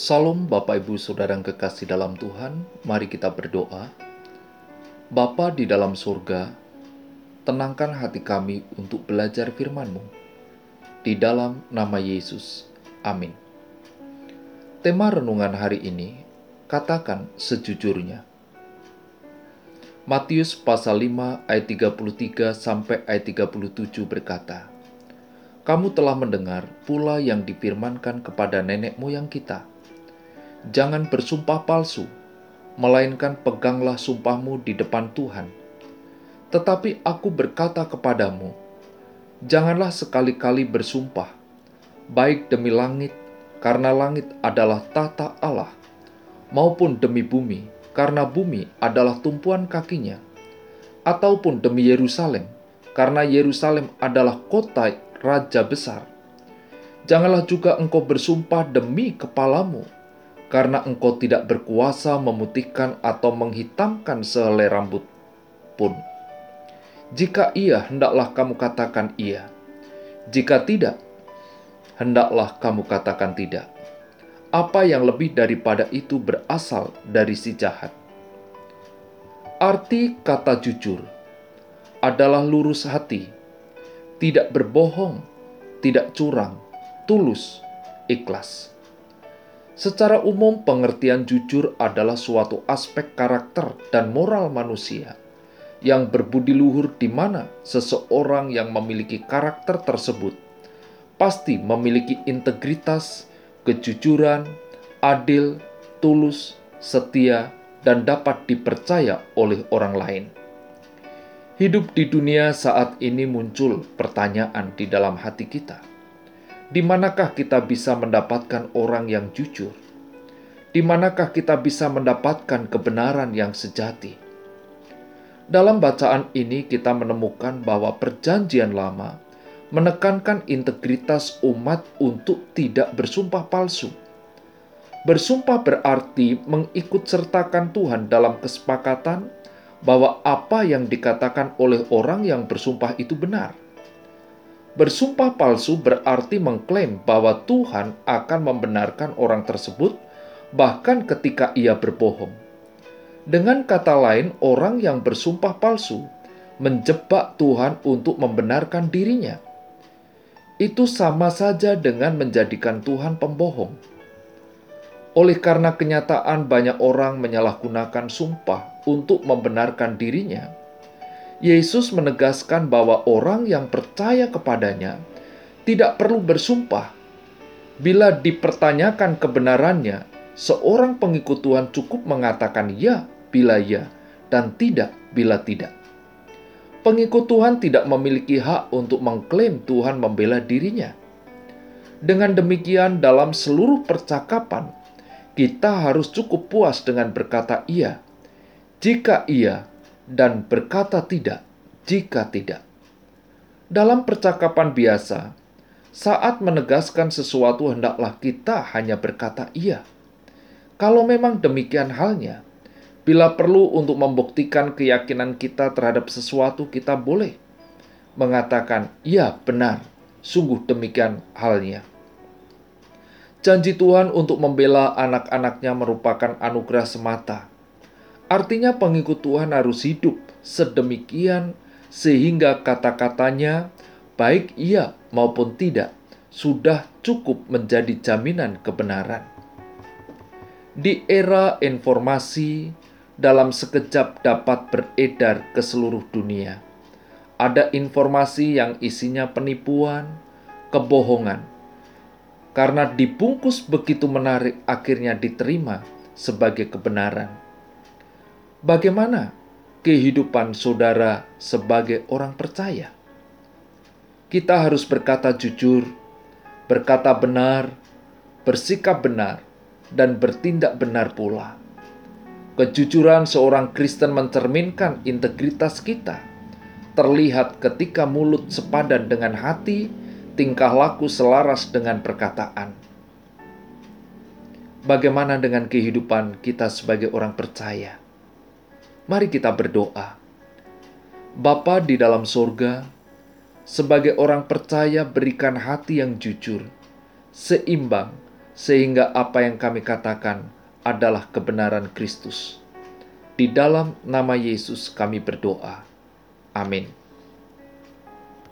Salam Bapak Ibu Saudara yang kekasih dalam Tuhan, mari kita berdoa. Bapa di dalam surga, tenangkan hati kami untuk belajar firman-Mu. Di dalam nama Yesus, amin. Tema renungan hari ini, katakan sejujurnya. Matius pasal 5 ayat 33 sampai ayat 37 berkata, Kamu telah mendengar pula yang difirmankan kepada nenek moyang kita, jangan bersumpah palsu, melainkan peganglah sumpahmu di depan Tuhan. Tetapi aku berkata kepadamu, janganlah sekali-kali bersumpah, baik demi langit, karena langit adalah tata Allah, maupun demi bumi, karena bumi adalah tumpuan kakinya, ataupun demi Yerusalem, karena Yerusalem adalah kota raja besar. Janganlah juga engkau bersumpah demi kepalamu, karena engkau tidak berkuasa memutihkan atau menghitamkan sehelai rambut pun. Jika iya, hendaklah kamu katakan iya. Jika tidak, hendaklah kamu katakan tidak. Apa yang lebih daripada itu berasal dari si jahat. Arti kata jujur adalah lurus hati, tidak berbohong, tidak curang, tulus, ikhlas. Secara umum, pengertian jujur adalah suatu aspek karakter dan moral manusia yang berbudi luhur, di mana seseorang yang memiliki karakter tersebut pasti memiliki integritas, kejujuran, adil, tulus, setia, dan dapat dipercaya oleh orang lain. Hidup di dunia saat ini muncul pertanyaan di dalam hati kita di manakah kita bisa mendapatkan orang yang jujur? Di manakah kita bisa mendapatkan kebenaran yang sejati? Dalam bacaan ini, kita menemukan bahwa Perjanjian Lama menekankan integritas umat untuk tidak bersumpah palsu. Bersumpah berarti mengikut sertakan Tuhan dalam kesepakatan bahwa apa yang dikatakan oleh orang yang bersumpah itu benar Bersumpah palsu berarti mengklaim bahwa Tuhan akan membenarkan orang tersebut, bahkan ketika ia berbohong. Dengan kata lain, orang yang bersumpah palsu menjebak Tuhan untuk membenarkan dirinya. Itu sama saja dengan menjadikan Tuhan pembohong. Oleh karena kenyataan, banyak orang menyalahgunakan sumpah untuk membenarkan dirinya Yesus menegaskan bahwa orang yang percaya kepadanya tidak perlu bersumpah. Bila dipertanyakan kebenarannya, seorang pengikut Tuhan cukup mengatakan ya bila ya dan tidak bila tidak. Pengikut Tuhan tidak memiliki hak untuk mengklaim Tuhan membela dirinya. Dengan demikian, dalam seluruh percakapan, kita harus cukup puas dengan berkata "iya". Jika iya, dan berkata tidak jika tidak. Dalam percakapan biasa, saat menegaskan sesuatu hendaklah kita hanya berkata iya. Kalau memang demikian halnya, bila perlu untuk membuktikan keyakinan kita terhadap sesuatu, kita boleh mengatakan, "Ya, benar, sungguh demikian halnya." Janji Tuhan untuk membela anak-anaknya merupakan anugerah semata Artinya pengikut Tuhan harus hidup sedemikian sehingga kata-katanya baik iya maupun tidak sudah cukup menjadi jaminan kebenaran. Di era informasi, dalam sekejap dapat beredar ke seluruh dunia. Ada informasi yang isinya penipuan, kebohongan. Karena dibungkus begitu menarik, akhirnya diterima sebagai kebenaran. Bagaimana kehidupan saudara sebagai orang percaya? Kita harus berkata jujur, berkata benar, bersikap benar, dan bertindak benar pula. Kejujuran seorang Kristen mencerminkan integritas kita. Terlihat ketika mulut sepadan dengan hati, tingkah laku selaras dengan perkataan. Bagaimana dengan kehidupan kita sebagai orang percaya? Mari kita berdoa. Bapa di dalam sorga, sebagai orang percaya berikan hati yang jujur, seimbang, sehingga apa yang kami katakan adalah kebenaran Kristus. Di dalam nama Yesus kami berdoa. Amin.